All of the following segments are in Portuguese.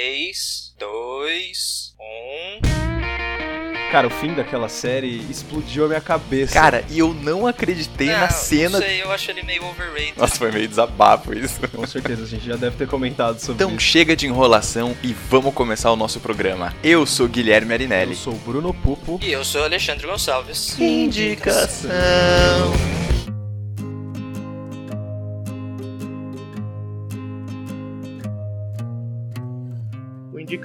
3, 2, 1. Cara, o fim daquela série explodiu a minha cabeça. Cara, e eu não acreditei Não, na cena. Não sei, eu acho ele meio overrated. Nossa, foi meio desabafo isso. Com certeza, a gente já deve ter comentado sobre Então isso. chega de enrolação e vamos começar o nosso programa. Eu sou Guilherme Eu Arinelli. sou o Bruno Pupo. E eu sou Alexandre Gonçalves. Indicação. O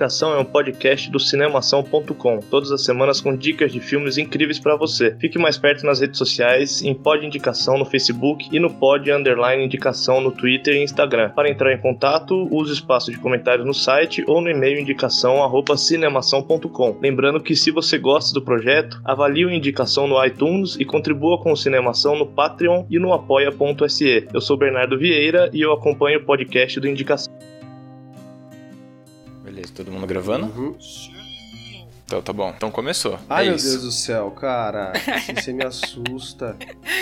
Indicação é um podcast do cinemação.com, todas as semanas com dicas de filmes incríveis pra você. Fique mais perto nas redes sociais, em Pod Indicação no Facebook e no Pod Underline Indicação no Twitter e Instagram. Para entrar em contato, use o espaço de comentários no site ou no e-mail indicação cinemação.com. Lembrando que se você gosta do projeto, avalie o Indicação no iTunes e contribua com o Cinemação no Patreon e no apoia.se. Eu sou Bernardo Vieira e eu acompanho o podcast do Indicação. Beleza, todo mundo gravando? Uhum. Então tá bom. Então começou. Ai, é meu isso. Deus do céu, cara. Assim você me assusta.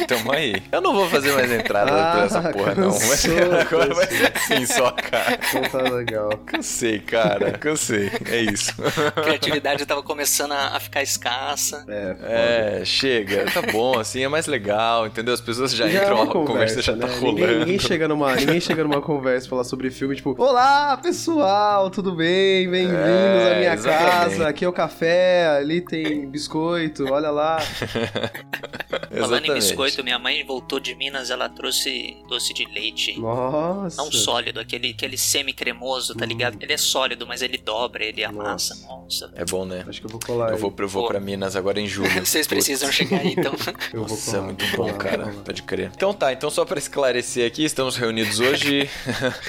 Tamo aí. Eu não vou fazer mais entrada Ah, pra essa porra, não. Mas cansou, agora vai cansou. ser assim só, cara. Então tá legal. Cansei, cara. Cansei. É isso. A criatividade tava começando a ficar escassa. É, foda. É, chega. Tá bom, assim é mais legal, entendeu? As pessoas já, Já é entram, uma a conversa já né? tá Ninguém, rolando. ninguém chega numa, ninguém chega numa conversa e falar sobre filme, tipo, Olá, pessoal, tudo bem? Bem-vindos É, à minha exatamente. casa. Aqui é o café, ali tem biscoito, olha lá. Falando em biscoito, minha mãe voltou de Minas, ela trouxe doce de leite. Nossa. Não sólido, aquele, aquele semi-cremoso, tá ligado? Ele é sólido, mas ele dobra, ele amassa. Nossa. É bom, né? Acho que eu vou colar Eu aí. vou, eu vou Pô. pra Minas agora em julho. Vocês Putz. precisam chegar aí, então. Eu vou Nossa, colar. muito bom, cara. Pode crer. Então tá, então só pra esclarecer aqui, estamos reunidos hoje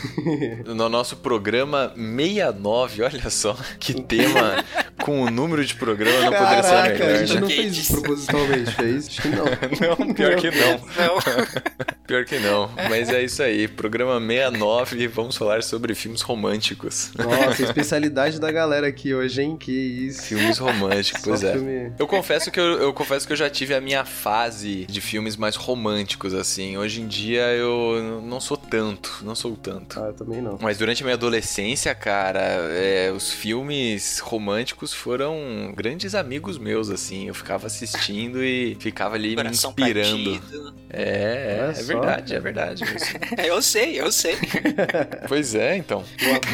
no nosso programa 69. Olha só que tema com o número de programa não poderia ser Caraca, melhor, a gente né? não fez isso? isso propositalmente, fez? Acho que não. Não, pior que não. Não. Pior que não. Mas é isso aí. Programa 69, vamos falar sobre filmes românticos. Nossa, a especialidade da galera aqui hoje, hein? Que isso. Filmes românticos, pois Só é. filme- Eu confesso que eu, eu confesso que eu já tive a minha fase de filmes mais românticos, assim. Hoje em dia eu não sou tanto, não sou tanto. Ah, eu também não. Mas durante a minha adolescência, cara, é, os filmes românticos foram grandes amigos meus, assim. Eu ficava assistindo e ficava ali me Coração inspirando. partido. É, é, é verdade, é verdade. isso. Eu sei, eu sei. pois é, então.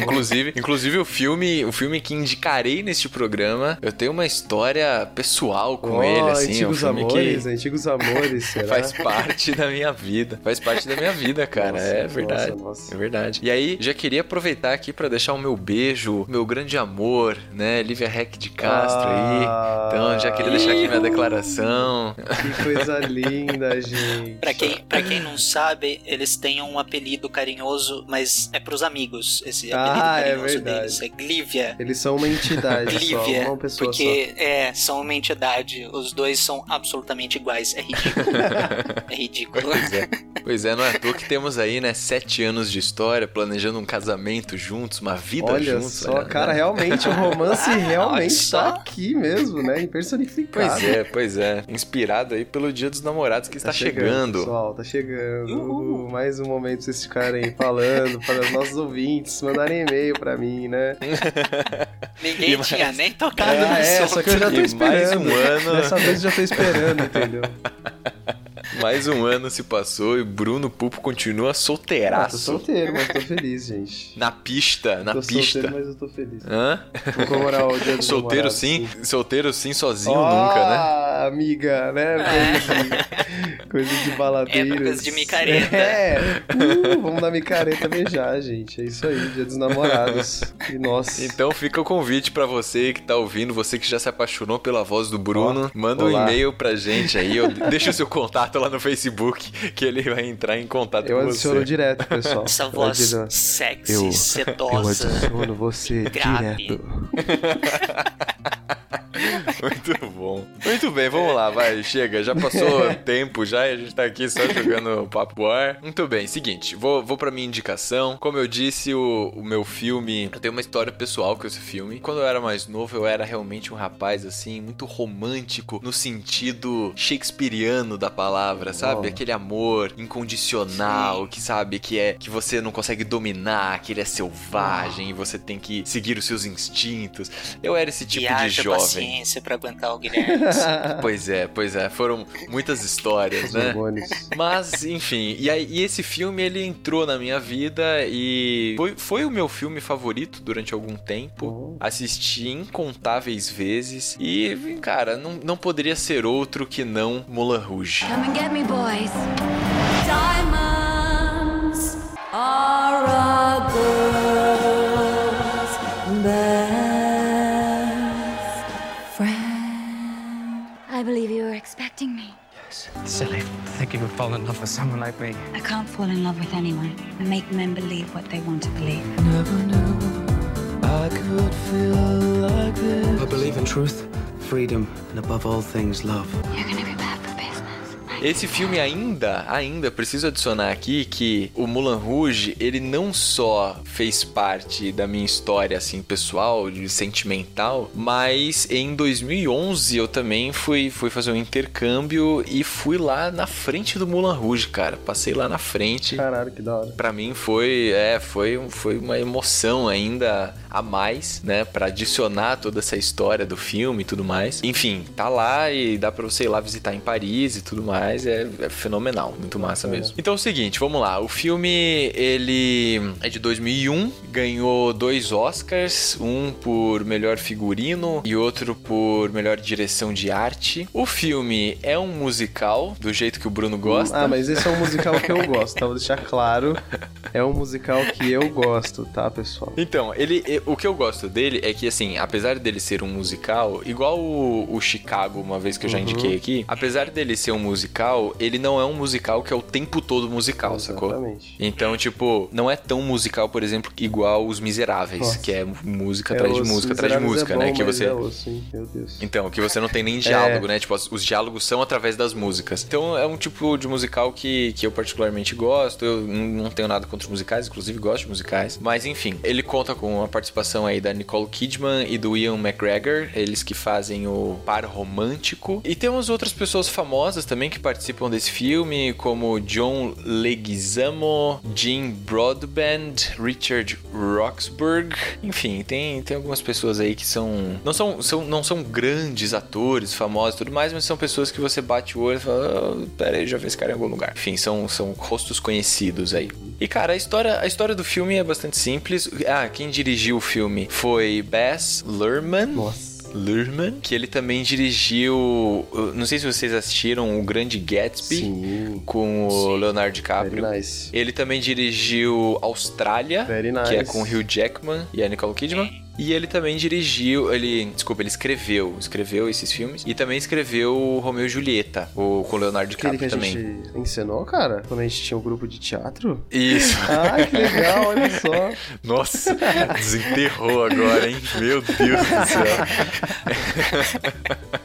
Inclusive, inclusive o filme, o filme que indicarei neste programa, eu tenho uma história pessoal com Ó, ele, assim, é um antigos filme amores, que antigos amores, será? faz parte da minha vida. Faz parte da minha vida, cara. Nossa, é nossa, verdade. nossa. É verdade. E aí, já queria aproveitar aqui pra deixar o meu beijo, meu grande amor, né? Lívia Heck de Castro aí. Ah, Então, já queria deixar aqui minha declaração. Que coisa linda, gente. Pra quem, pra quem não sabe, eles têm um apelido carinhoso, mas é pros amigos esse Ah, apelido é carinhoso verdade. deles. É Glívia. Eles são uma entidade só, Glívia. uma pessoa Porque, é, são uma entidade. Os dois são absolutamente iguais. É ridículo. é ridículo. Pois é. Pois é, não é à toa que temos aí, né, sete anos de história, planejando um casamento juntos, uma só. vida Olha juntos. só, né? cara, realmente o romance Ah, realmente olha só. tá aqui mesmo, né? Em personificado. Pois é, pois é. Inspirado aí pelo Dia dos Namorados que está chegando. Pessoal, tá chegando. Uhul. Mais um momento pra vocês ficarem falando para os nossos ouvintes, mandarem e-mail pra mim, né? Ninguém mais- tinha nem tocado no Ah, é, só que eu já tô esperando. um ano. Dessa vez eu já tô esperando, entendeu? Mais um ano se passou e Bruno Pupo continua Ah, tô solteiraço. solteiro, mas tô feliz, gente. Na pista, na tô pista. solteiro, mas eu tô feliz. Hã? Vou comemorar o dia dos Solteiro sim, solteiro sim, sozinho Ah, nunca, né? amiga, né? Coisa de, coisa de baladeiros. Épocas de micareta. É, uh, vamos dar micareta beijar, gente. É isso aí, dia dos namorados. E nossa. Então fica o convite pra você que tá ouvindo, você que já se apaixonou pela voz do Bruno, manda um olá. e-mail pra gente aí, deixa o seu contato lá no Facebook, que ele vai entrar em contato eu com adiciono você. direto, pessoal. Essa Eu voz adiciono- sexy, Eu- sedosa. Eu adiciono você Grave. direto. Muito bom. Muito bem, vamos lá, vai, chega. Já passou tempo já e a gente tá aqui só jogando papo ar. Muito bem, seguinte, vou, vou pra minha indicação. Como eu disse, o, o meu filme. Eu tenho uma história pessoal com esse filme. Quando eu era mais novo, eu era realmente um rapaz, assim, muito romântico no sentido shakespeariano da palavra, sabe? Oh. Aquele amor incondicional, que sabe, que é que você não consegue dominar, que ele é selvagem e você tem que seguir os seus instintos. Eu era esse tipo e de jovem. paciência pra aguentar o Guilherme. Pois é, pois é, foram muitas histórias, né? Mas, enfim, e, aí, e esse filme ele entrou na minha vida e foi, foi o meu filme favorito durante algum tempo. Oh. Assisti incontáveis vezes e, cara, não, não poderia ser outro que não Mulan Rouge. Come and get me, boys. Diamonds are a girl's believe you were expecting me. Yes. Silly. Think you would fall in love with someone like me. I can't fall in love with anyone. I make men believe what they want to believe. I believe in truth, freedom, and above all things, love. You're gonna Esse filme ainda, ainda preciso adicionar aqui que o Mulan Rouge, ele não só fez parte da minha história assim pessoal, de sentimental, mas em 2011 eu também fui fui fazer um intercâmbio e fui lá na frente do Mulan Rouge, cara. Passei lá na frente. Caralho, que da hora. Pra mim foi, é, foi, foi uma emoção ainda a mais, né, Pra adicionar toda essa história do filme e tudo mais. Enfim, tá lá e dá pra você ir lá visitar em Paris e tudo mais, é, é fenomenal, muito massa mesmo. Então é o seguinte, vamos lá, o filme ele é de 2001, ganhou dois Oscars, um por melhor figurino e outro por melhor direção de arte. O filme é um musical, do jeito que o Bruno gosta. Ah, mas esse é um musical que eu gosto, tá? Vou deixar claro. É um musical que eu gosto, tá, pessoal? Então, ele, o que eu gosto dele é que, assim, apesar dele ser um musical, igual o, o Chicago, uma vez que eu já indiquei aqui, apesar dele ser um musical, ele não é um musical que é o tempo todo musical, sacou? Exatamente. Então, tipo, não é tão musical, por exemplo, igual Os Miseráveis, Nossa. que é música É, atrás de música atrás de Miseráveis música, é né? bom, Que mas você. é osso, hein? Meu Deus. Então, que você não tem É. nem diálogo, né? Tipo, os diálogos são através das músicas. Então, é um tipo de musical que, que eu particularmente gosto. Eu não tenho nada contra musicais, inclusive gosto de musicais. Mas, enfim, ele conta com a participação aí da Nicole Kidman e do Ian McGregor, eles que fazem o par romântico. E temos outras pessoas famosas também que participam desse filme, como John Leguizamo, Jim Broadbent, Richard Roxburgh. Enfim, tem, tem algumas pessoas aí que são não são, são não são grandes atores, famosos e tudo mais, mas são pessoas que você bate o olho e fala, oh, pera aí, já vi esse cara em algum lugar. Enfim, são, são rostos conhecidos aí. E cara, a história, a história do filme é bastante simples. Ah, quem dirigiu o filme foi Bess Luhrmann. Nossa. Luhrmann, que ele também dirigiu, não sei se vocês assistiram o Grande Gatsby Sim. com o Leonardo DiCaprio. Very nice. Ele também dirigiu Austrália, Very que é nice. com o Hugh Jackman e a Nicole Kidman. E ele também dirigiu, ele, desculpa, ele escreveu, escreveu esses filmes e também escreveu o Romeu e Julieta, o com o Leonardo DiCaprio que a também. gente encenou, cara? Quando a gente tinha um grupo de teatro? Isso. Ah, que legal, olha só. Nossa, desenterrou agora, hein? Meu Deus do céu.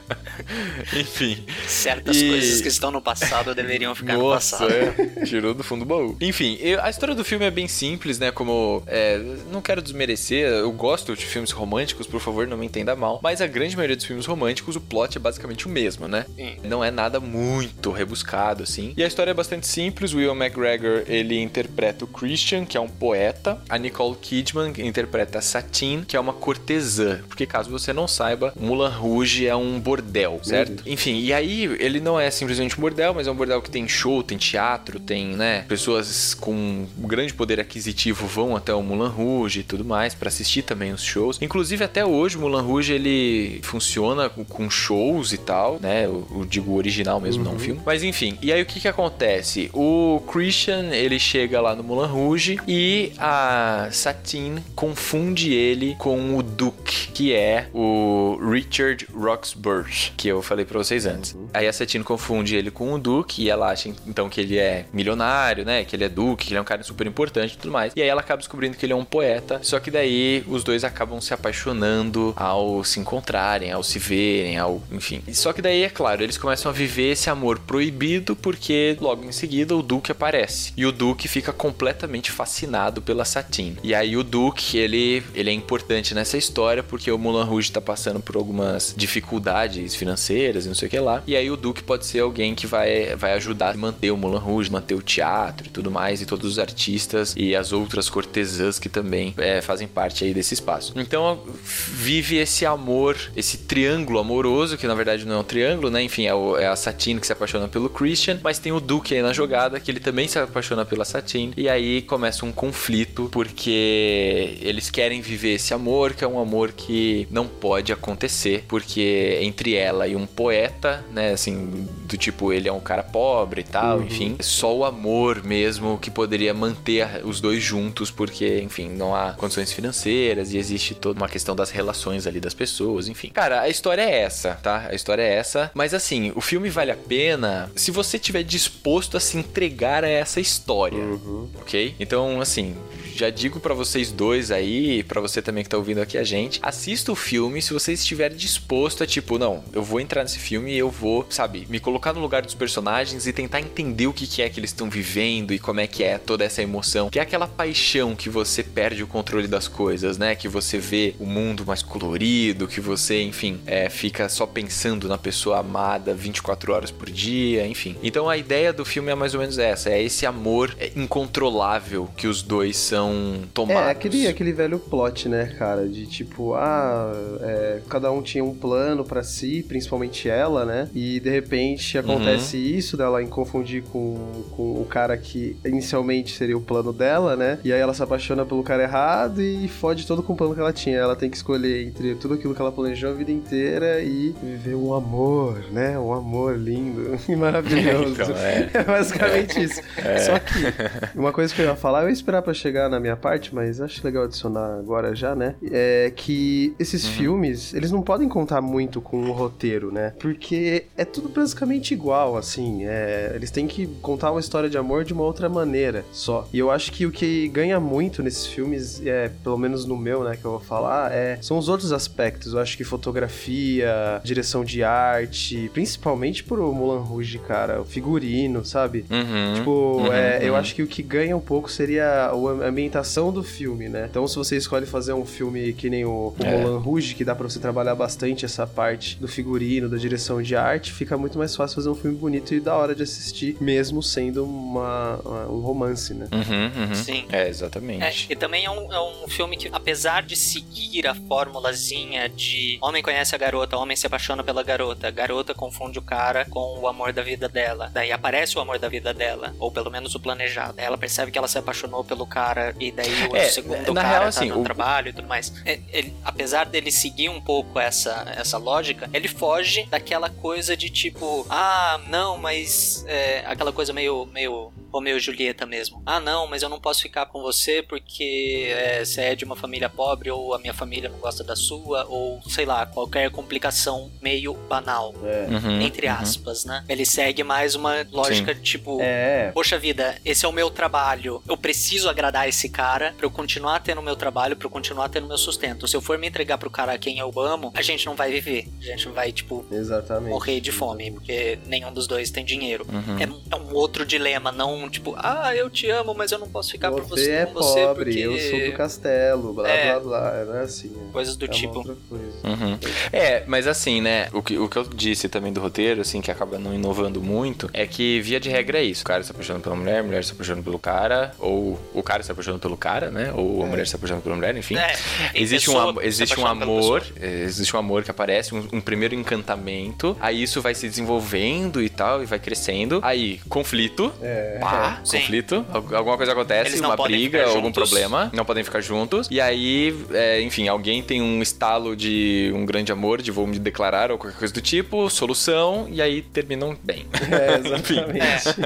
Enfim. Certas E- coisas que estão no passado deveriam ficar no Nossa, passado. é. Tirou do fundo do baú. Enfim, eu- a história do filme é bem simples, né? Como. é, não quero desmerecer, eu gosto de filmes românticos, por favor, não me entenda mal. Mas a grande maioria dos filmes românticos, o plot é basicamente o mesmo, né? Sim. Não é nada muito rebuscado, assim. E a história é bastante simples. O Will McGregor, ele interpreta o Christian, que é um poeta. A Nicole Kidman interpreta a Satine, que é uma cortesã. Porque caso você não saiba, Mulan Rouge é um bordel, certo? Deus. Enfim, e aí ele não é simplesmente um bordel, mas é um bordel que tem show, tem teatro, tem, né, pessoas com grande poder aquisitivo vão até o Mulan Rouge e tudo mais pra assistir também os shows. Inclusive até hoje o Mulan Rouge ele funciona com, shows e tal, né? Eu, eu digo o original mesmo, não o filme. Mas enfim, e aí o que que acontece? O Christian, ele chega lá no Mulan Rouge e a Satine confunde ele com o Duke, que é o Richard Roxburgh, que eu falei falei pra vocês antes. Aí a Satine confunde ele com o Duke e ela acha então que ele é milionário, né? Que ele é Duke, que ele é um cara super importante e tudo mais. E aí ela acaba descobrindo que ele é um poeta. Só que daí os dois acabam se apaixonando ao se encontrarem, ao se verem, ao. enfim. Só que daí, é claro, eles começam a viver esse amor proibido porque logo em seguida o Duke aparece. E o Duke fica completamente fascinado pela Satine. E aí o Duke, ele, ele é importante nessa história porque o Mulan Rouge tá passando por algumas dificuldades financeiras e não sei o que lá. E aí o Duke pode ser alguém que vai, vai ajudar a manter o Mulan Rouge, manter o teatro e tudo mais, e todos os artistas e as outras cortesãs que também é, fazem parte aí desse espaço. Então vive esse amor, esse triângulo amoroso, que na verdade não é um triângulo, né? Enfim, é, o, é a Satine que se apaixona pelo Christian, mas tem o Duke aí na jogada, que ele também se apaixona pela Satine. E aí começa um conflito, porque eles querem viver esse amor, que é um amor que não pode acontecer, porque entre ela e um poeta, né? Assim, do tipo, ele é um cara pobre e tal, Uhum. enfim. Só o amor mesmo que poderia manter os dois juntos, porque, enfim, não há condições financeiras e existe toda uma questão das relações ali das pessoas, enfim. Cara, a história é essa, tá? A história é essa. Mas assim, o filme vale a pena se você tiver disposto a se entregar a essa história, Uhum. ok? Então, assim, já digo pra vocês dois aí, pra você também que tá ouvindo aqui a gente, assista o filme se você estiver disposto a tipo, não, eu vou entrar nesse filme e eu vou, sabe, me colocar no lugar dos personagens e tentar entender o que que é que eles estão vivendo e como é que é toda essa emoção, que é aquela paixão que você perde o controle das coisas, né? Que você vê o mundo mais colorido, que você, enfim, é, fica só pensando na pessoa amada 24 horas por dia, enfim. Então a ideia do filme é mais ou menos essa, é esse amor é, incontrolável que os dois são tomados. É, aquele, aquele velho plot, né, cara? De tipo, ah, é, cada um tinha um plano pra si, principalmente ela, né? E de repente acontece isso dela em confundir com, com o cara que inicialmente seria o plano dela, né? E aí ela se apaixona pelo cara errado e fode todo com o plano que ela tinha. Ela tem que escolher entre tudo aquilo que ela planejou a vida inteira e viver um amor, né? Um amor lindo e maravilhoso. Então, é. É basicamente isso. Só que uma coisa que eu ia falar, eu ia esperar pra chegar na minha parte, mas acho legal adicionar agora já, né? É que esses filmes, eles não podem contar muito com o roteiro, né? Porque é tudo basicamente igual, assim. é, eles têm que contar uma história de amor de uma outra maneira só. E eu acho que o que ganha muito nesses filmes, é, pelo menos no meu, né, que eu vou falar, é, são os outros aspectos. Eu acho que fotografia, direção de arte, principalmente pro Mulan Rouge, cara, o figurino, sabe? Uhum, Tipo, uhum, é, eu uhum. acho que o que ganha um pouco seria a ambientação do filme, né? Então, se você escolhe fazer um filme que nem o, o É. Moulin Rouge, que dá pra você trabalhar bastante essa parte do figurino, da direção de arte, fica muito mais fácil fazer um filme bonito e da hora de assistir, mesmo sendo uma, uma- um romance, né? Uhum, uhum. Sim. É, É, exatamente. e também é um, é um filme que, apesar de seguir a formulazinha de homem conhece a garota, homem se apaixona pela garota, garota confunde o cara com o amor da vida dela. Daí aparece o amor da vida dela, ou pelo menos o planejado. Ela percebe que ela se apaixonou pelo cara, e daí o É, segundo na cara real, tá assim, no o- trabalho e tudo mais. É, ele- apesar dele seguir um pouco essa, essa lógica, ele foge daquela coisa de tipo, ah, não, mas é, aquela coisa meio, meio Romeu e Julieta mesmo. Ah, não, mas eu não posso ficar com você porque é, você é de uma família pobre ou a minha família não gosta da sua ou sei lá, qualquer complicação meio banal, Uhum, entre uhum. aspas, né? Ele segue mais uma lógica de tipo, É. Poxa vida, esse é o meu trabalho. Eu preciso agradar esse cara pra eu continuar tendo o meu trabalho, pra eu continuar tendo o meu sustento. Se eu for me entregar pro cara a quem eu amo, a gente não vai viver. A gente não vai, tipo, Exatamente. morrer de fome, porque nenhum dos dois tem dinheiro. Uhum. É, um- é um outro dilema, não tipo, ah, eu te amo, mas eu não posso ficar por Você você, é com você pobre, porque... eu sou do castelo, blá É. blá blá. Não é assim. é. Coisas do É tipo. Uhum. É, mas assim, né? O que, o que eu disse também do roteiro, assim, que acaba não inovando muito, é que via de regra é isso. O cara se apaixona pela mulher, a mulher se apaixona pelo cara, ou o cara se apaixona pelo cara, né? Ou a mulher se apaixona pela mulher, enfim. É, Existe um, existe um amor, é, existe um amor que aparece, um, um primeiro encantamento, aí isso vai se desenvolvendo e tal, e vai crescendo, aí conflito, É. pá, Sim. conflito, al- alguma coisa acontece, uma briga, algum juntos. problema, não podem ficar juntos. E aí, é, enfim, alguém tem um estalo de um grande amor, de vou me declarar ou qualquer coisa do tipo, solução, e aí terminam bem. É, exatamente.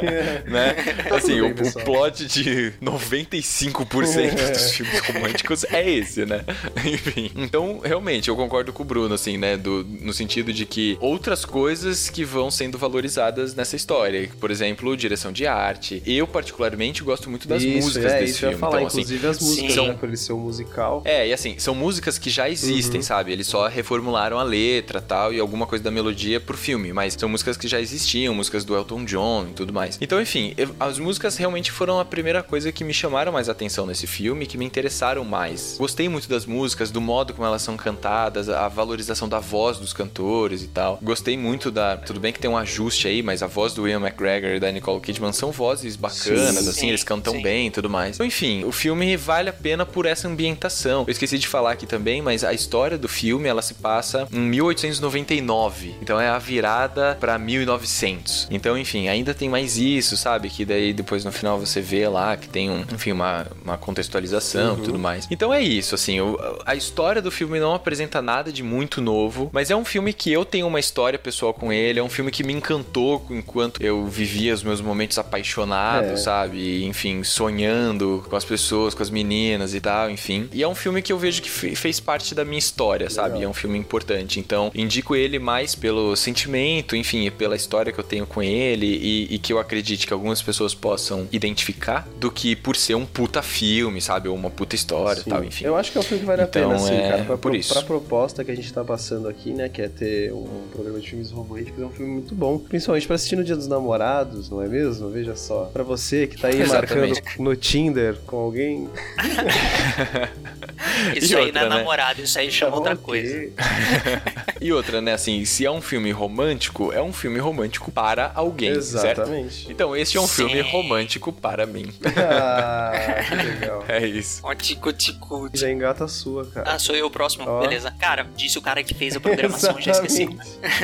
né? Assim, o, bem, o plot de 95% dos filmes românticos é esse, né? Enfim. Então, realmente, eu concordo com o Bruno, assim, né? Do, no sentido de que outras coisas que vão sendo valorizadas nessa história. Por exemplo, direção de arte. Eu, particularmente, gosto muito das isso, músicas é, desse isso eu filme. ia falar, então, assim, inclusive as músicas, são- né, por ele ser um musical. é, e assim, são músicas que já existem, sabe? Eles só reformularam a letra tal e alguma coisa da melodia pro filme, mas são músicas que já existiam, músicas do Elton John e tudo mais. Então, enfim, eu- as músicas realmente foram a primeira coisa que me chamaram mais atenção nesse filme, que me interessaram mais. Gostei muito das músicas, do modo como elas são cantadas, a valorização da voz dos cantores e tal. Gostei muito da. Tudo bem que tem um ajuste aí, mas a voz do Ian McGregor e da Nicole Kidman são vozes bacanas, Sim, assim, eles cantam sim. bem e tudo mais. Então, enfim, o filme vale a pena por essa ambientação. Eu esqueci de falar aqui também, mas a história do filme, ela se passa em 1899. Então é a virada pra 1900. Então, enfim, ainda tem mais isso, sabe? Que daí depois no final você vê lá que tem um, enfim, uma, uma contextualização e tudo mais. Então é isso, assim, o- a história do filme não apresenta nada de muito novo, mas é um filme que eu tenho uma história pessoal com ele, é um filme que me encantou enquanto eu vivia os meus momentos apaixonados, É. sabe? Enfim, sonhando com as pessoas, com as meninas e tal, enfim. E é um filme que eu vejo que fe- fez parte da minha história, sabe? É um filme importante. Então, indico ele mais pelo sentimento, enfim, e pela história que eu tenho com ele e, e que eu acredite que algumas pessoas possam identificar, do que por ser um puta filme, sabe? Ou uma puta história e Sim. tal, enfim. Eu acho que é um filme que vale Então, a pena, sim, é cara. Pra, por pro- isso. pra proposta que a gente tá passando aqui, né? Que é ter um programa de filmes românticos, é um filme muito bom. Principalmente pra assistir no Dia dos Namorados, não é mesmo? Veja só. Pra você que tá aí Exatamente. marcando no Tinder com alguém. Isso E aí outra, não é né? namorado, isso aí chama outra coisa. E outra, né, assim, se é um filme romântico, é um filme romântico para alguém, certo? Exatamente. Então, este é um Sim. filme romântico para mim. ah, que legal. É isso. Ó, tico, tico. Já engata a sua, cara. Ah, sou eu o próximo, Ó. beleza. Cara, disse o cara que fez a programação, já esqueci.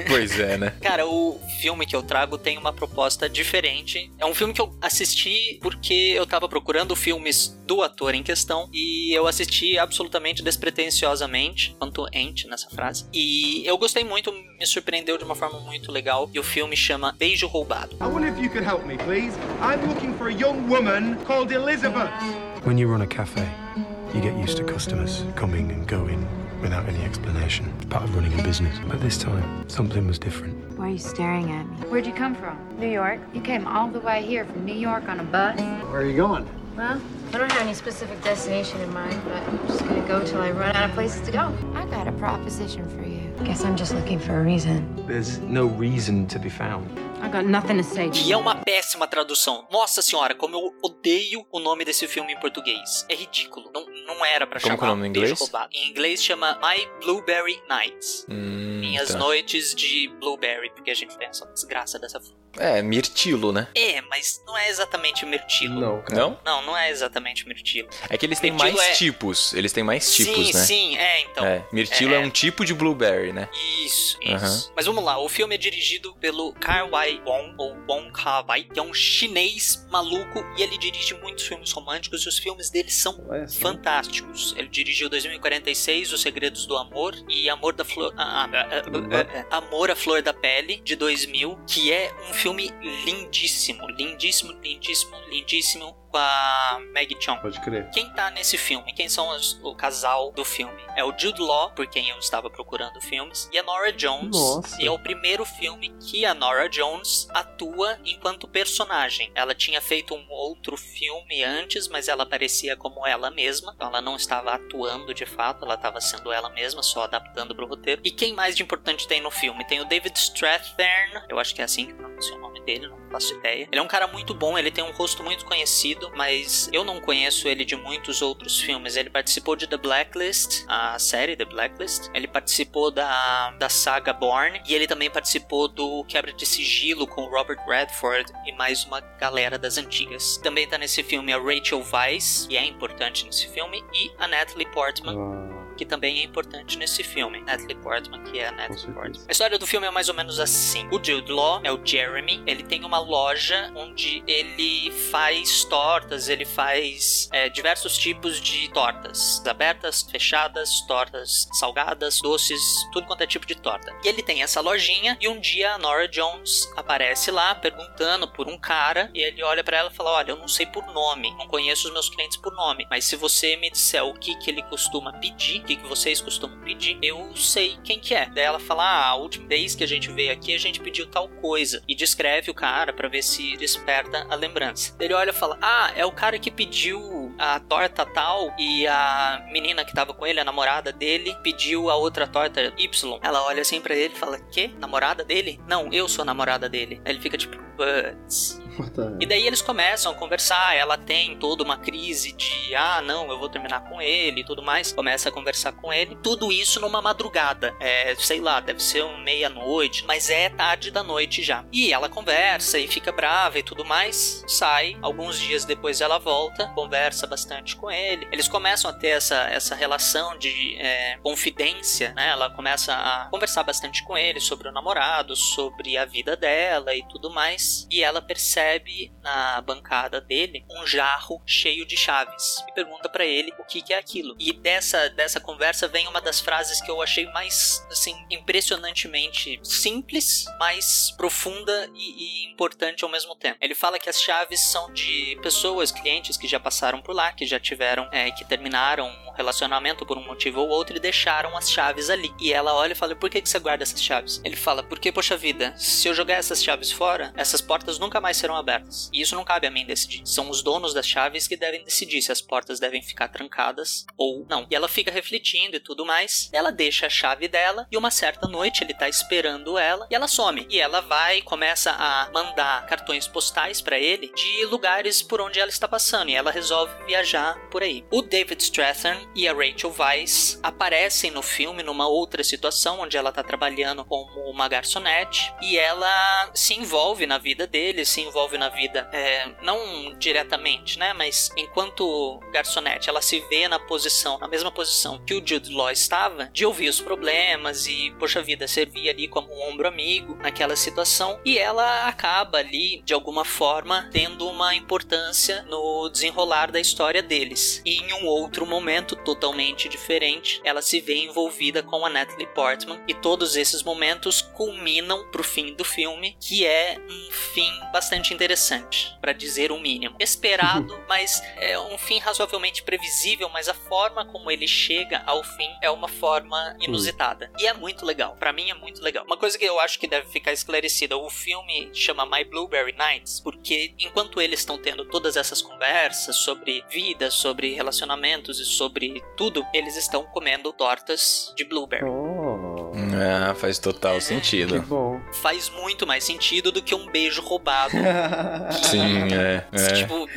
Pois é, né? Cara, o filme que eu trago tem uma proposta diferente. É um filme que eu assisti porque eu tava procurando filmes do ator em questão e eu assisti absolutamente despretensiosamente, quanto ente nessa frase. E eu gostei muito, me surpreendeu de uma forma muito legal. E o filme chama Beijo Roubado. I wonder if you could help me, please. I'm looking for a young woman called Elizabeth. When you run a cafe, you get used to customers coming and going without any explanation. It's part of running a business. But this time, something was different. Why are you staring at me? Where'd you come from? New York. You came all the way here from New York on a bus? Where are you going? Well, I don't have any specific destination in mind, but I'm just gonna go till I run out of places to go. I got a proposition for you. Guess I'm just looking for a reason. There's no reason to be found. I got nothing to say to Que é uma péssima tradução. Nossa senhora, como eu odeio o nome desse filme em português. É ridículo. Não, não era pra Como chamar que é o nome em inglês? Em inglês chama My Blueberry Nights. Hum, Minhas tá. noites de blueberry, porque a gente pensa desgraça dessa fruta. É, mirtilo, né? É, mas não é exatamente mirtilo. Não, cara. Não? Não, não é exatamente mirtilo. É que eles têm Mirtilo mais é- tipos. Eles têm mais tipos, sim, né? sim, é, então. É, mirtilo é... um tipo de blueberry, né? Isso, isso. Mas vamos lá, o filme é dirigido pelo Kar-wai Wong, ou Wong Kar-wai, que é um chinês maluco e ele dirige muitos filmes românticos e os filmes dele são só. fantásticos. Ele dirigiu 2046, Os Segredos do Amor e Amor da Flor... ah, ah, ah, ah, Amor à Flor da Pele, de 2000, que é um filme lindíssimo, lindíssimo, lindíssimo, lindíssimo, com a Maggie Cheung. Pode crer. Quem tá nesse filme? Quem são os- o casal do filme? É o Jude Law, por quem eu estava procurando filmes, e a Nora Jones. Nossa. E é o primeiro filme que a Nora Jones atua enquanto personagem. Ela tinha feito um outro filme antes, mas ela aparecia como ela mesma. Então ela não estava atuando de fato, ela estava sendo ela mesma, só adaptando pro roteiro. E quem mais de importante tem no filme? Tem o David Strathairn, eu acho que é assim que pronuncia o nome dele, não faço ideia. Ele é um cara muito bom, ele tem um rosto muito conhecido, mas eu não conheço ele de muitos outros filmes. Ele participou de The Blacklist, a série The Blacklist. Ele participou da, da saga Born e ele também participou do Quebra de Sigilo com Robert Redford e mais uma galera das antigas. Também tá nesse filme a Rachel Weisz, que é importante nesse filme, e a Natalie Portman Ah, que também é importante nesse filme. Natalie Portman, que é a Natalie. Portman. A história do filme é mais ou menos assim. O Jude Law é o Jeremy, ele tem uma loja onde ele faz tortas, ele faz é, diversos tipos de tortas. Abertas, fechadas, tortas salgadas, doces, tudo quanto é tipo de torta. E ele tem essa lojinha e um dia a Nora Jones aparece lá perguntando por um cara e ele olha pra ela e fala: Olha, eu não sei por nome, não conheço os meus clientes por nome, mas se você me disser o que, que ele costuma pedir, que, que vocês costumam pedir, eu sei quem que é. Daí ela fala: Ah, a última vez que a gente veio aqui, a gente pediu tal coisa. E descreve o cara pra ver se desperta a lembrança. Ele olha e fala: Ah, é o cara que pediu a torta tal e a menina que tava com ele, a namorada dele, pediu a outra torta Y. Ela olha assim pra ele e fala: Que? Namorada dele? Não, eu sou a namorada dele. Aí ele fica tipo, Buts. E daí eles começam a conversar, ela tem toda uma crise de ah, não, eu vou terminar com ele e tudo mais. Começa a conversar com ele. Tudo isso numa madrugada. É, sei lá, deve ser um meia-noite, mas é tarde da noite já. E ela conversa e fica brava e tudo mais. Sai, alguns dias depois ela volta, conversa bastante com ele. Eles começam a ter essa, essa relação de é, confidência, né? Ela começa a conversar bastante com ele sobre o namorado, sobre a vida dela e tudo mais. E ela percebe na bancada dele um jarro cheio de chaves e pergunta pra ele o que, que é aquilo. E dessa, dessa conversa vem uma das frases que eu achei mais assim impressionantemente simples, mas profunda e, e importante ao mesmo tempo. Ele fala que as chaves são de pessoas, clientes que já passaram por lá, que já tiveram, é, que terminaram um relacionamento por um motivo ou outro e deixaram as chaves ali. E ela olha e fala: Por que, que você guarda essas chaves? Ele fala: Porque, poxa vida, se eu jogar essas chaves fora, essas portas nunca mais serão abertas. E isso não cabe a mim decidir. São os donos das chaves que devem decidir se as portas devem ficar trancadas ou não. E ela fica refletindo e tudo mais. Ela deixa a chave dela e uma certa noite ele tá esperando ela e ela some. E ela vai e começa a mandar cartões postais para ele de lugares por onde ela está passando. E ela resolve viajar por aí. O David Strathairn e a Rachel Weisz aparecem no filme numa outra situação onde ela tá trabalhando como uma garçonete e ela se envolve na vida dele, se envolve na vida, é, não diretamente, né? Mas enquanto garçonete, ela se vê na posição, na mesma posição que o Jude Law estava, de ouvir os problemas e, poxa vida, servir ali como um ombro amigo naquela situação. E ela acaba ali, de alguma forma, tendo uma importância no desenrolar da história deles. E em um outro momento totalmente diferente, ela se vê envolvida com a Natalie Portman. E todos esses momentos culminam pro fim do filme, que é um fim bastante interessante, para dizer o mínimo. Esperado, mas é um fim razoavelmente previsível, mas a forma como ele chega ao fim é uma forma inusitada. E é muito legal. Para mim é muito legal. Uma coisa que eu acho que deve ficar esclarecida, o filme chama My Blueberry Nights, porque enquanto eles estão tendo todas essas conversas sobre vida, sobre relacionamentos e sobre tudo, eles estão comendo tortas de blueberry. Oh, Ah, faz total que sentido. bom. Faz muito mais sentido do que um beijo roubado. Sim, é. é. Tipo,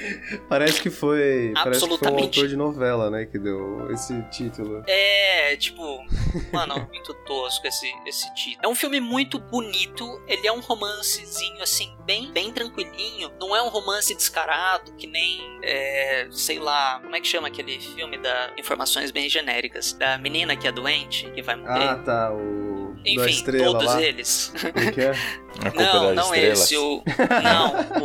Parece que foi. Parece que foi um Absolutamente. autor de novela, né? Que deu esse título. É, tipo, mano, muito tosco esse, esse título. É um filme muito bonito, ele é um romancezinho, assim, bem, bem tranquilinho. Não é um romance descarado, que nem, é, sei lá, como é que chama aquele filme da informações bem genéricas? Da menina que é doente, que vai morrer. Ah, tá. O. da Enfim, estrela todos lá. eles. Como que é? A culpa Não, das não estrelas. esse, o. Não,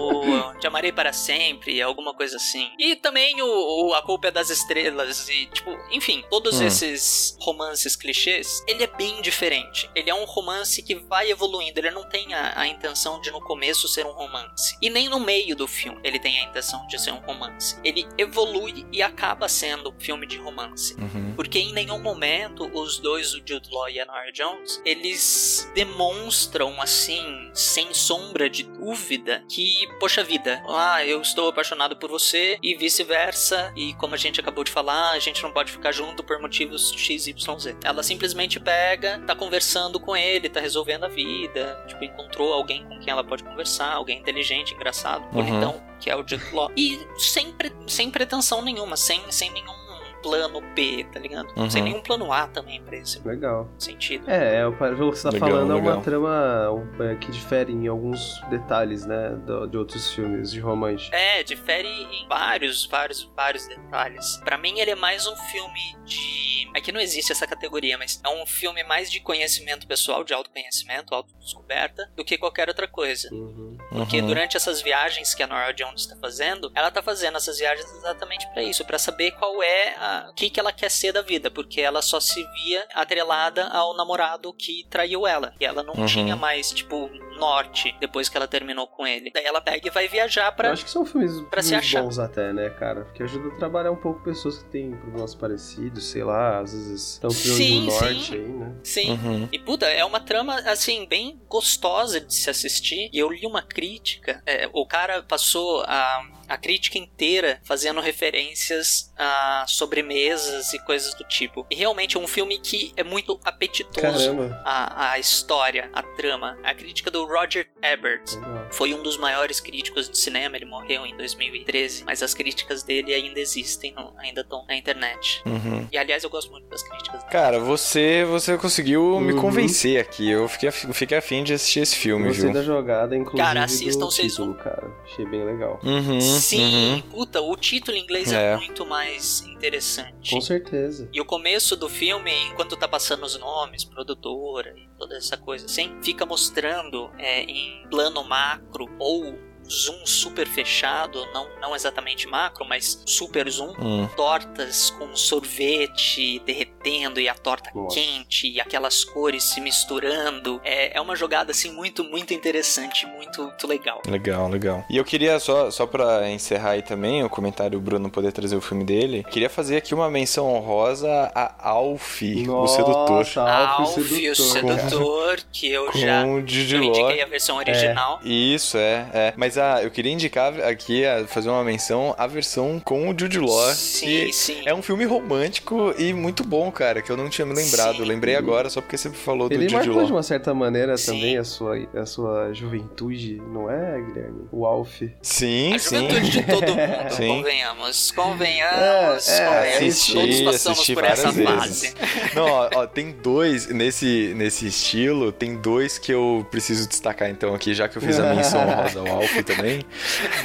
o Te Amarei para Sempre, alguma coisa assim. E também o, o A Culpa é das Estrelas, e, tipo, enfim, todos Hum. esses romances clichês, ele é bem diferente. Ele é um romance que vai evoluindo, ele não tem a, a intenção de no começo ser um romance. E nem no meio do filme ele tem a intenção de ser um romance. Ele evolui e acaba sendo um filme de romance. Uhum. Porque em nenhum momento os dois, o Jude Law e a Nora Jones, eles demonstram assim, sem sombra de dúvida, que, poxa vida, ah, eu estou apaixonado por você e vice-versa, e como a gente acabou de falar, a gente não pode ficar junto por motivos XYZ. Ela simplesmente pega, tá conversando com ele, tá resolvendo a vida, tipo, encontrou alguém com quem ela pode conversar, alguém inteligente, engraçado, bonitão, que é o Jude Law. E sem, pre- sem pretensão nenhuma, sem, sem nenhum plano B, tá ligado? Sem Uhum. nenhum plano A também pra esse Legal. sentido. É, é, o que você tá Legal, falando é uma legal. trama é, que difere em alguns detalhes, né, de outros filmes de romance. É, difere em vários, vários, vários detalhes. Pra mim, ele é mais um filme de. Aqui não existe essa categoria, mas é um filme mais de conhecimento pessoal, de autoconhecimento, autodescoberta, do que qualquer outra coisa. Uhum. Porque Uhum. durante essas viagens que a Nora Jones está fazendo, ela tá fazendo essas viagens exatamente pra isso, pra saber qual é a, o que que ela quer ser da vida, porque ela só se via atrelada ao namorado que traiu ela, e ela não Uhum. tinha mais tipo norte depois que ela terminou com ele. Daí ela pega e vai viajar Eu pra acho que são filmes, pra se filmes achar. bons até, né, cara? Porque ajuda a trabalhar um pouco pessoas que têm problemas parecidos, sei lá, às vezes estão Sim, um norte sim. aí, né? Sim. Uhum. E puta, é uma trama assim bem gostosa de se assistir. E eu li uma crítica. é, o cara passou a, a crítica inteira fazendo referências a sobremesas e coisas do tipo. E realmente é um filme que é muito apetitoso. Caramba. A, a história, a trama. A crítica do Roger Ebert. Legal. Foi um dos maiores críticos de cinema, ele morreu em 2013, mas as críticas dele ainda existem, no- ainda estão na internet. Uhum. E aliás, eu gosto muito das críticas dele. Cara, você, você conseguiu me Uhum. convencer aqui. Eu fiquei, fiquei afim de assistir esse filme, Gostei Ju. da jogada, inclusive Cara, assistam do vocês título, cara. Achei bem legal. Uhum, Sim, uhum. puta, o título em inglês é. É. muito mais interessante. Com certeza. E o começo do filme, enquanto tá passando os nomes, produtora e toda essa coisa assim, fica mostrando é, em plano macro ou zoom super fechado, não, não exatamente macro, mas super zoom, Hum. tortas com sorvete derretendo e a torta Nossa. quente e aquelas cores se misturando. É, é uma jogada assim muito, muito interessante, muito, muito legal. Legal, legal. E eu queria, só, só pra encerrar aí também, o comentário do Bruno poder trazer o filme dele, queria fazer aqui uma menção honrosa a Alf, o sedutor. Alf, Alf, o sedutor, que eu Com já o eu indiquei a versão original. Isso, é, é. Mas ah, eu queria indicar aqui, a fazer uma menção, a versão com o Jude Law. Sim, que sim. É um filme romântico e muito bom, cara, que eu não tinha me lembrado. Sim. Lembrei agora só porque você falou do Ele Jude marcou Law. de uma certa maneira Sim. também a sua, a sua juventude, não é, Guilherme? O Alf. Sim, A sim. juventude de todo mundo, Sim. convenhamos. Convenhamos, É, é, convenhamos. assisti, Todos passamos assisti por essa várias fase. vezes. Não, ó, ó, tem dois nesse, nesse estilo, tem dois que eu preciso destacar então aqui, já que eu fiz a menção rosa ao Alf também.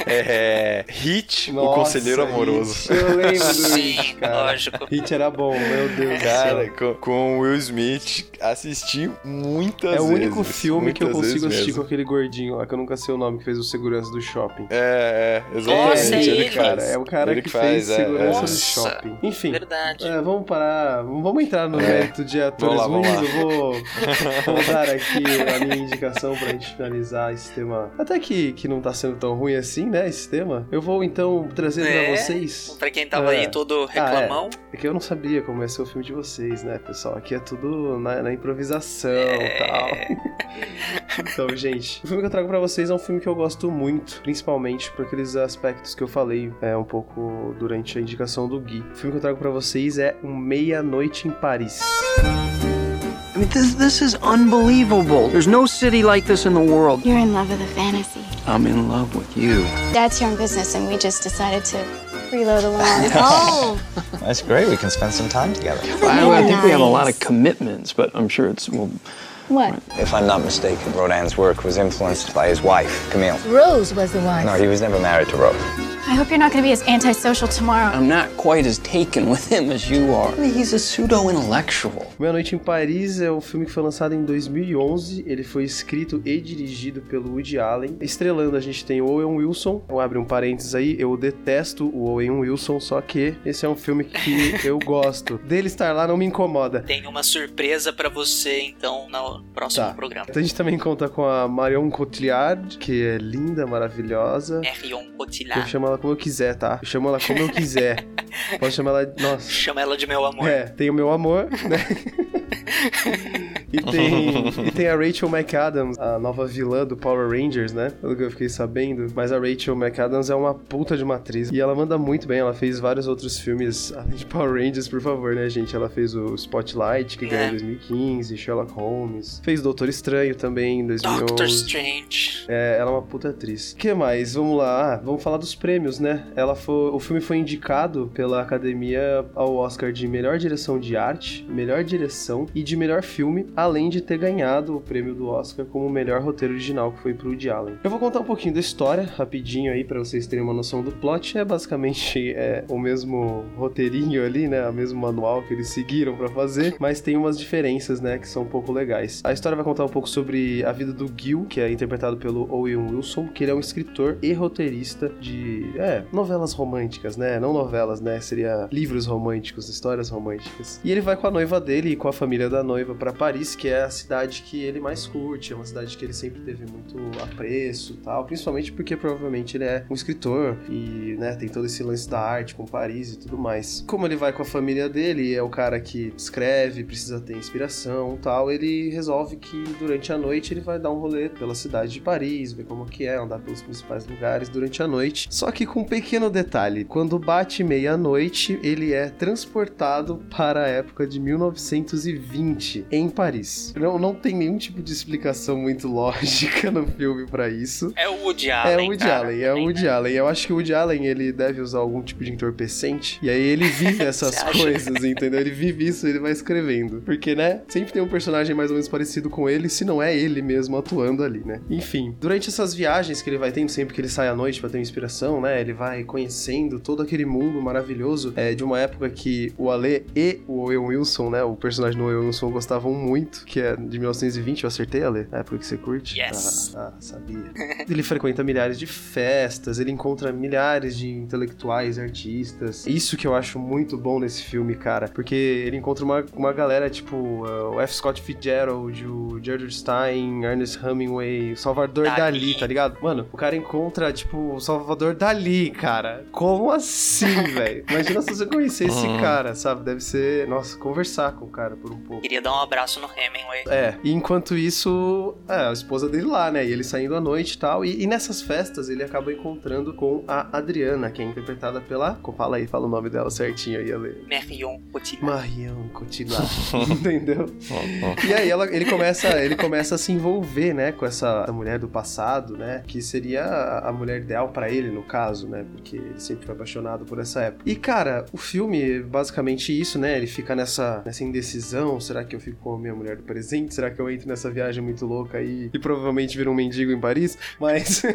É Hit, o Nossa, Conselheiro Amoroso. Hit, eu lembro do Sim, Hit, cara. lógico. Hit era bom, meu Deus Cara, com, com o Will Smith, assisti muitas É o vezes. único filme que eu consigo vezes assistir com mesmo. aquele gordinho lá, que eu nunca sei o nome, que fez o segurança do shopping. É, é, exatamente. Nossa, é ele, ele. faz. Cara, é o cara Ele que, faz, fez é, segurança é. do Nossa, shopping. Enfim, Verdade. é, vamos parar, vamos entrar no É. mérito de atores Vamos lá, ruins. vamos Eu vou, vou dar aqui a minha indicação pra gente finalizar esse tema. Até que, que não tá sendo tão ruim assim, né, esse tema. Eu vou então trazer É. pra vocês. Pra quem tava É. aí todo reclamão, É que eu não sabia como ia ser o filme de vocês, né, pessoal? Aqui é tudo na, na improvisação e É. tal. então, gente, o filme que eu trago pra vocês é um filme que eu gosto muito, principalmente por aqueles aspectos que eu falei é, um pouco durante a indicação do Gui. O filme que eu trago pra vocês é Um Meia-Noite em Paris. I mean, this this is unbelievable. There's no city like this in the world. You're in love with a fantasy. I'm in love with you. Dad's your own business, and we just decided to reload along. oh! That's great. We can spend some time together. I, I think we have a lot of commitments, but I'm sure it's well. What? If I'm not mistaken, Rodin's work was influenced by his wife, Camille. Rose was the one. No, he was never married to Rose. I hope you're not going to be as antisocial tomorrow. I'm not quite as taken with him as you are. He's a pseudo intellectual. Meia Noite em Paris é um filme que foi lançado em 2011. Ele foi escrito e dirigido pelo Woody Allen. Estrelando, a gente tem o Owen Wilson. Eu abro um parênteses aí, eu detesto o Owen Wilson, só que esse é um filme que eu gosto. Dele estar lá não me incomoda. tem uma surpresa pra você, então, no próximo Tá. programa. Então a gente também conta com a Marion Cotillard, que é linda, maravilhosa. Rion Eu Cotillard. chamo ela como eu quiser, tá? Eu chamo ela como eu quiser. Posso chamar ela. Nossa. Chama ela de meu amor. É, tem o meu amor, né? E tem, e tem a Rachel McAdams, a nova vilã do Power Rangers, né? Pelo que eu fiquei sabendo. Mas a Rachel McAdams é uma puta de uma atriz. E ela manda muito bem. Ela fez vários outros filmes além de Power Rangers, por favor, né, gente? Ela fez o Spotlight, que ganhou em 2015, Sherlock Holmes. Fez Doutor Estranho também em 2011. Doctor Strange. É, ela é uma puta atriz. O que mais? Vamos lá. Ah, vamos falar dos prêmios, né? Ela foi, o filme foi indicado pela Academia ao Oscar de melhor direção de arte, melhor direção e de melhor filme, além de ter ganhado o prêmio do Oscar como melhor roteiro original, que foi pro Woody Allen. Eu vou contar um pouquinho da história, rapidinho aí, para vocês terem uma noção do plot. É basicamente é, o mesmo roteirinho ali, né? O mesmo manual que eles seguiram para fazer, mas tem umas diferenças, né, que são um pouco legais. A história vai contar um pouco sobre a vida do Gil, que é interpretado pelo Owen Wilson, que ele é um escritor e roteirista de, é, novelas românticas, né? Não novelas, né? Seria livros românticos, histórias românticas. E ele vai com a noiva dele e com a família da noiva para Paris, que é a cidade que ele mais curte, é uma cidade que ele sempre teve muito apreço e tal, principalmente porque provavelmente ele é um escritor e, né, tem todo esse lance da arte com Paris e tudo mais. Como ele vai com a família dele, é o cara que escreve, precisa ter inspiração tal, ele resolve que durante a noite ele vai dar um rolê pela cidade de Paris, ver como que é, andar pelos principais lugares durante a noite. Só que com um pequeno detalhe, quando bate meia-noite, ele é transportado para a época de 1920 em Paris. Não, não tem nenhum tipo de explicação muito lógica no filme para isso. É o Woody Allen. É o Woody cara, Allen, é o Woody Allen. Eu acho que o Woody Allen ele deve usar algum tipo de entorpecente e aí ele vive essas coisas, entendeu? Ele vive isso, ele vai escrevendo. Porque, né? Sempre tem um personagem mais ou menos parecido com ele, se não é ele mesmo atuando ali, né? Enfim, durante essas viagens que ele vai tendo, sempre que ele sai à noite pra ter inspiração, né? Ele vai conhecendo todo aquele mundo maravilhoso é, de uma época que o Ale e o Owen Wilson, né? O personagem do Owen Wilson gostavam muito, que é de 1920, eu acertei? A época que você curte? Yes. Ah, ah, sabia. ele frequenta milhares de festas, ele encontra milhares de intelectuais, artistas. Isso que eu acho muito bom nesse filme, cara, porque ele encontra uma, uma galera tipo uh, o F. Scott Fitzgerald, o George Stein, Ernest Hemingway, o Salvador Dali. Dali. tá ligado? Mano, o cara encontra, tipo, o Salvador Dali, cara. Como assim, velho? Imagina se você conhecer esse Uhum. cara, sabe? Deve ser, nossa, conversar com o cara por um pouco. Queria dar um abraço no Hemingway. É, e enquanto isso, é, a esposa dele lá, né? E ele saindo à noite e tal. E, e nessas festas ele acaba encontrando com a Adriana, que é interpretada pela. Fala aí, fala o nome dela certinho aí, Ale. Marion Cotillard. Marion Cotillard. Entendeu? E aí ela, ele, começa, ele começa a se envolver, né, com essa mulher do passado, né? Que seria a, a mulher ideal pra ele, no caso, né? Porque ele sempre foi apaixonado por essa época. E, cara, o filme, basicamente isso, né? Ele fica nessa, nessa indecisão. Será que eu fico com a minha mulher do presente? Será que eu entro nessa viagem muito louca aí e provavelmente viro um mendigo em Paris? Mas.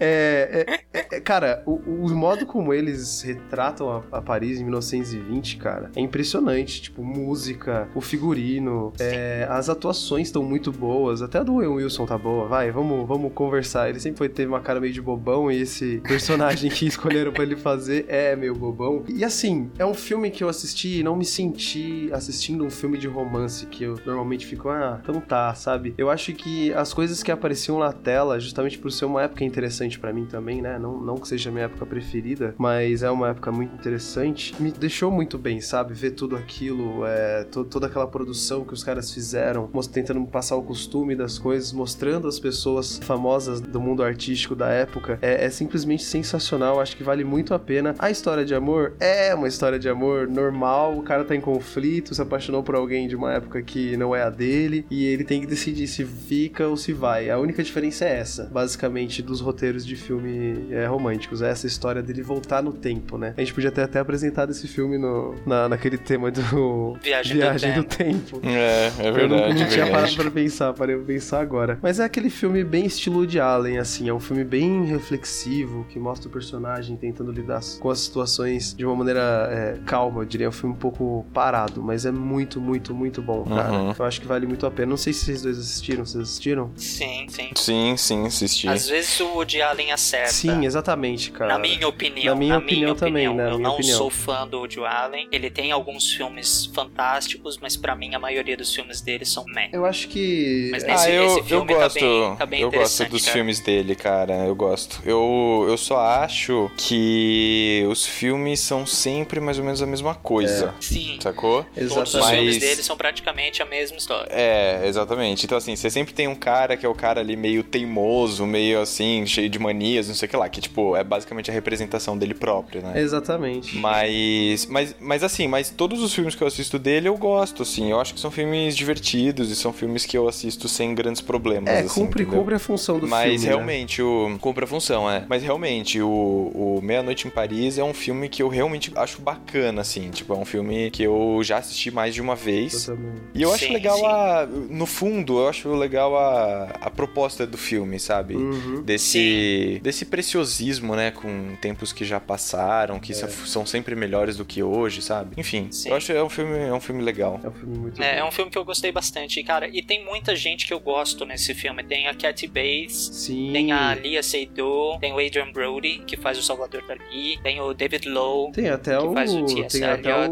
É, é, cara, o, o modo como eles retratam a, a Paris em 1920, cara, é impressionante. Tipo, música, o figurino, é, as atuações estão muito boas. Até a do Wilson tá boa. Vai, vamos, vamos conversar. Ele sempre foi, teve uma cara meio de bobão e esse personagem que escolheram pra ele fazer é meio bobão. E assim, é um filme que eu assisti e não me senti assistindo um filme de romance que eu normalmente fico, ah, então tá, sabe? Eu acho que as coisas que apareciam na tela, justamente por ser uma época interessante pra mim também, né? Não, não que seja a minha época preferida, mas é uma época muito interessante. Me deixou muito bem, sabe? Ver tudo aquilo, é, to- toda aquela produção que os caras fizeram, tentando passar o costume das coisas, mostrando as pessoas famosas do mundo artístico da época. É, é simplesmente sensacional, acho que vale muito a pena. A história de amor é uma história de amor normal, o cara tá em conflito, se apaixonou por alguém de uma época que não é a dele, e ele tem que decidir se fica ou se vai. A única diferença é essa, basicamente, dos roteiros de filme é, românticos. É essa história dele voltar no tempo, né? A gente podia ter até apresentado esse filme no, na, naquele tema do Viagem do do Tempo. É, é Eu não, verdade. não é tinha parado verdade. pra pensar, parei pra pensar agora. Mas é aquele filme bem estilo de Allen, assim. É um filme bem reflexivo, que mostra o personagem tentando lidar com as situações de uma maneira é, calma, eu diria. É um filme um pouco parado, mas é muito, muito, muito bom, cara. Uhum. Eu acho que vale muito a pena. Não sei se vocês dois assistiram, vocês assistiram? Sim, sim. Sim, sim, assisti. Às vezes o Woody Allen acerta. Sim, exatamente. Exatamente, cara. Na minha opinião. Na minha opinião também, opinião. na Eu minha não opinião. sou fã do Woody Allen. Ele tem alguns filmes fantásticos, mas pra mim a maioria dos filmes dele são meh. Eu acho que. Mas Ah, nesse, eu, esse eu filme gosto, tá bem, tá bem eu gosto dos cara. filmes dele, cara. Eu gosto. Eu, eu só acho que os filmes são sempre mais ou menos a mesma coisa. Sim. Sacou? Todos os filmes dele são praticamente a mesma história. É, exatamente. Então, assim, você sempre tem um cara que é o cara ali meio teimoso, meio assim, cheio de manias, não sei o que lá, que, tipo, é basicamente a representação dele próprio, né? Exatamente. Mas, mas, mas assim, mas todos os filmes que eu assisto dele eu gosto, assim. Eu acho que são filmes divertidos e são filmes que eu assisto sem grandes problemas. É, assim, cumpre, entendeu? cumpre a função do Mas filme. né? realmente, o. Cumpre a função, é. Mas realmente, o, o Meia-Noite em Paris é um filme que eu realmente acho bacana, assim. Tipo, é um filme que eu já assisti mais de uma vez. E eu acho Sim, legal sim. a. No fundo, eu acho legal a, a proposta do filme, sabe? Uhum. Desse. Desse preciosismo, né? Com tempos que já passaram, que É. são- são sempre melhores do que hoje, sabe? Enfim, eu acho que é um filme, é um filme legal. É um filme muito É, é um filme que eu gostei bastante, cara. E tem muita gente que eu gosto nesse filme. Tem a Kathy Bates, Sim. tem a Lia Seydoux, tem o Adrian Brody, que faz o Salvador Dali, tem o David Lowe, Tem até que o. faz o T.S. Tem até o.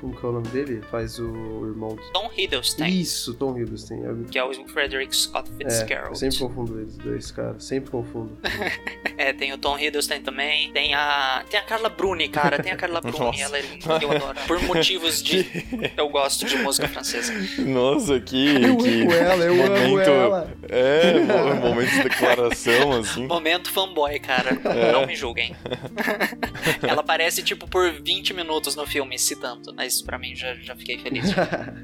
Como que é o nome dele? Faz o irmão. Tom Hiddleston, Isso, Tom Hiddleston. Eu... que é o Frederick Scott É, eu Fitzgerald. sempre confundo eles dois, cara. Sempre confundo. É, tem o Tom Hiddleston também. Tem a. Tem a Carla Bruni, cara. Tem a Carla Bruni. Nossa. Ela é linda, eu adoro. Por motivos de. Eu gosto de música francesa. Nossa, que. Eu que amo ela, eu amo momento, ela. É, mo- momento de declaração, assim. Momento fanboy, cara. É. Não me julguem. Ela aparece, tipo, por 20 minutos no filme, citando. Mas pra mim já, já fiquei feliz.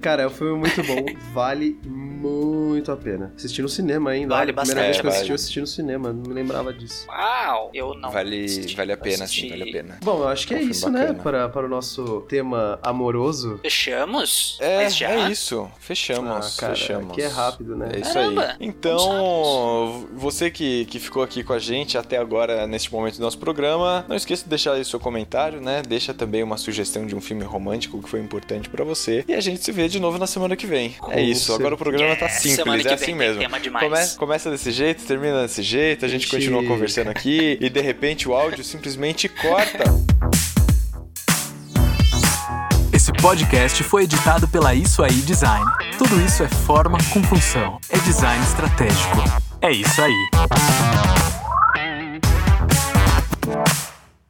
Cara, é um filme muito bom. Vale muito a pena. Assisti no cinema ainda. Vale a primeira bastante. vez que eu É, assisti, eu assisti no cinema. Não me lembrava disso. Uau! Eu não. Vale, assisti. vale a pena, Assisti. sim, vale a pena. Bom, eu acho que É é, um isso, né? Para, para o nosso tema amoroso. Fechamos? É, é isso. Fechamos, Ah, cara, fechamos. aqui é rápido, né? É isso Caramba, aí. Então, você que, que ficou aqui com a gente até agora, neste momento do nosso programa, não esqueça de deixar aí o seu comentário, né? Deixa também uma sugestão de um filme romântico que foi importante pra você. E a gente se vê de novo na semana que vem. Com é isso. Agora o programa tá Yeah, simples, que é assim mesmo. tema demais. Come- começa desse jeito, termina desse jeito, a gente Gente. continua conversando aqui e de repente o áudio simplesmente corta. Esse podcast foi editado pela Isso Aí Design. Tudo isso é forma com função. É design estratégico. É isso aí.